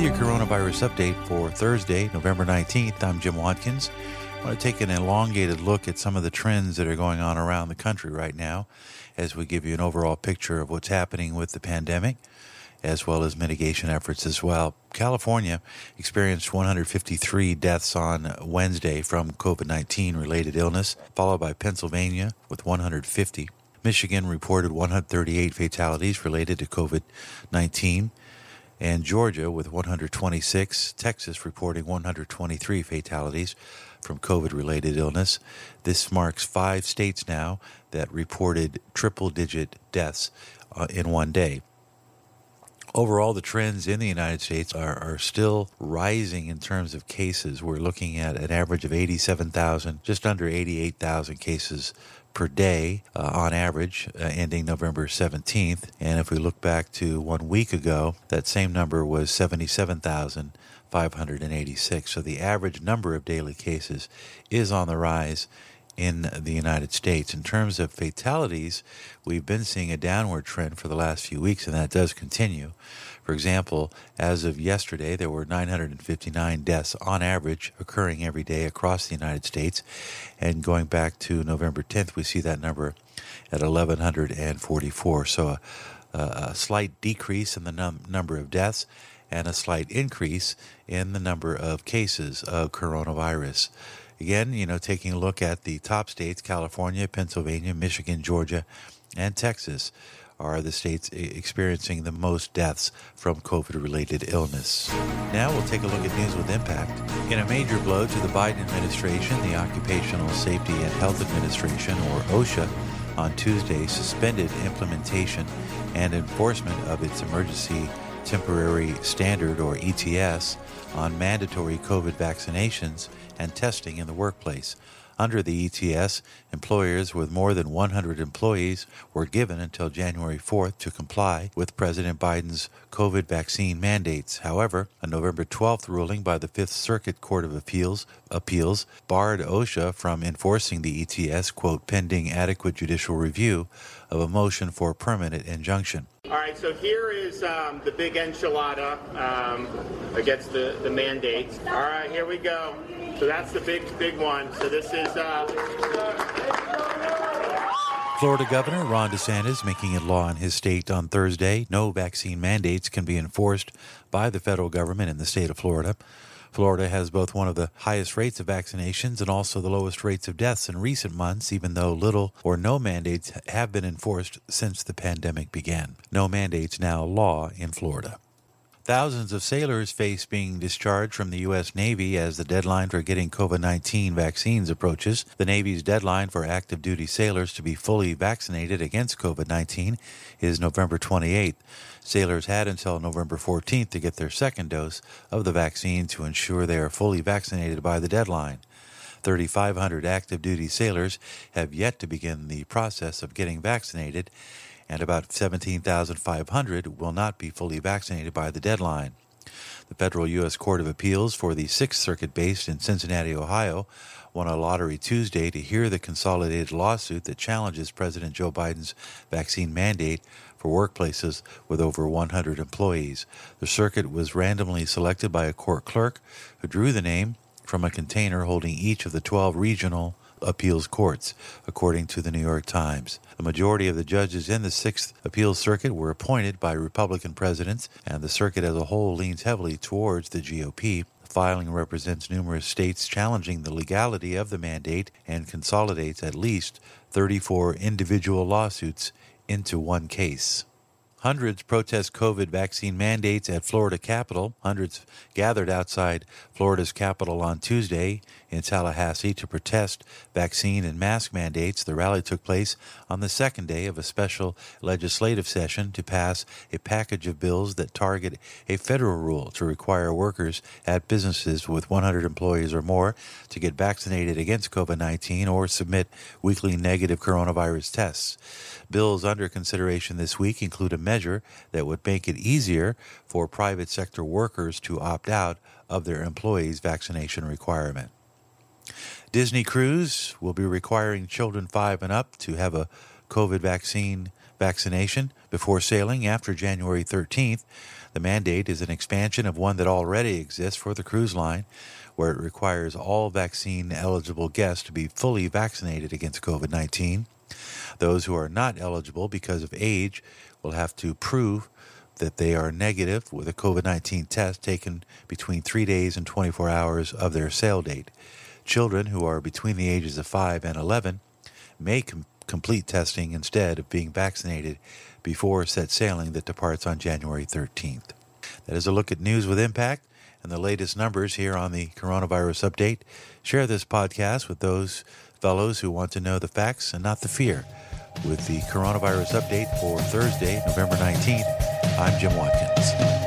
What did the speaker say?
With your coronavirus update for Thursday, November 19th, I'm Jim Watkins. I want to take an elongated look at some of the trends that are going on around the country right now as we give you an overall picture of what's happening with the pandemic as well as mitigation efforts as well. California experienced 153 deaths on Wednesday from COVID 19 related illness, followed by Pennsylvania with 150. Michigan reported 138 fatalities related to COVID 19 and Georgia with 126, Texas reporting 123 fatalities from COVID related illness. This marks five states now that reported triple digit deaths uh, in one day. Overall, the trends in the United States are, are still rising in terms of cases. We're looking at an average of 87,000, just under 88,000 cases per day uh, on average, uh, ending November 17th. And if we look back to one week ago, that same number was 77,586. So the average number of daily cases is on the rise in the United States. In terms of fatalities, we've been seeing a downward trend for the last few weeks, and that does continue. For example, as of yesterday, there were 959 deaths on average occurring every day across the United States. And going back to November 10th, we see that number at 1,144. So uh, a, a slight decrease in the num- number of deaths and a slight increase in the number of cases of coronavirus. Again, you know, taking a look at the top states California, Pennsylvania, Michigan, Georgia, and Texas are the states experiencing the most deaths from COVID related illness. Now we'll take a look at news with impact. In a major blow to the Biden administration, the Occupational Safety and Health Administration, or OSHA, on Tuesday suspended implementation and enforcement of its emergency temporary standard, or ETS, on mandatory COVID vaccinations and testing in the workplace. Under the ETS, employers with more than 100 employees were given until January 4th to comply with President Biden's COVID vaccine mandates. However, a November 12th ruling by the Fifth Circuit Court of Appeals appeals barred OSHA from enforcing the ETS, quote, pending adequate judicial review of a motion for permanent injunction. All right, so here is um, the big enchilada um, against the, the mandates. All right, here we go. So that's the big, big one. So this is. Uh... Florida Governor Ron DeSantis making it law in his state on Thursday. No vaccine mandates can be enforced by the federal government in the state of Florida. Florida has both one of the highest rates of vaccinations and also the lowest rates of deaths in recent months, even though little or no mandates have been enforced since the pandemic began. No mandates now law in Florida. Thousands of sailors face being discharged from the U.S. Navy as the deadline for getting COVID 19 vaccines approaches. The Navy's deadline for active duty sailors to be fully vaccinated against COVID 19 is November 28th. Sailors had until November 14th to get their second dose of the vaccine to ensure they are fully vaccinated by the deadline. 3,500 active duty sailors have yet to begin the process of getting vaccinated and about 17,500 will not be fully vaccinated by the deadline. The Federal U.S. Court of Appeals for the Sixth Circuit, based in Cincinnati, Ohio, won a lottery Tuesday to hear the consolidated lawsuit that challenges President Joe Biden's vaccine mandate for workplaces with over 100 employees. The circuit was randomly selected by a court clerk who drew the name from a container holding each of the 12 regional appeals courts, according to the New York Times. The majority of the judges in the Sixth Appeals Circuit were appointed by Republican presidents, and the circuit as a whole leans heavily towards the GOP. The filing represents numerous states challenging the legality of the mandate and consolidates at least 34 individual lawsuits into one case. Hundreds protest COVID vaccine mandates at Florida Capitol. Hundreds gathered outside Florida's Capitol on Tuesday in Tallahassee to protest vaccine and mask mandates. The rally took place on the second day of a special legislative session to pass a package of bills that target a federal rule to require workers at businesses with 100 employees or more to get vaccinated against COVID 19 or submit weekly negative coronavirus tests. Bills under consideration this week include a measure that would make it easier for private sector workers to opt out of their employees' vaccination requirement. Disney Cruise will be requiring children five and up to have a COVID vaccine vaccination before sailing after January 13th. The mandate is an expansion of one that already exists for the cruise line, where it requires all vaccine eligible guests to be fully vaccinated against COVID 19. Those who are not eligible because of age will have to prove that they are negative with a COVID 19 test taken between three days and 24 hours of their sail date. Children who are between the ages of 5 and 11 may com- complete testing instead of being vaccinated before set sailing that departs on January 13th. That is a look at news with impact and the latest numbers here on the coronavirus update. Share this podcast with those fellows who want to know the facts and not the fear. With the coronavirus update for Thursday, November 19th, I'm Jim Watkins.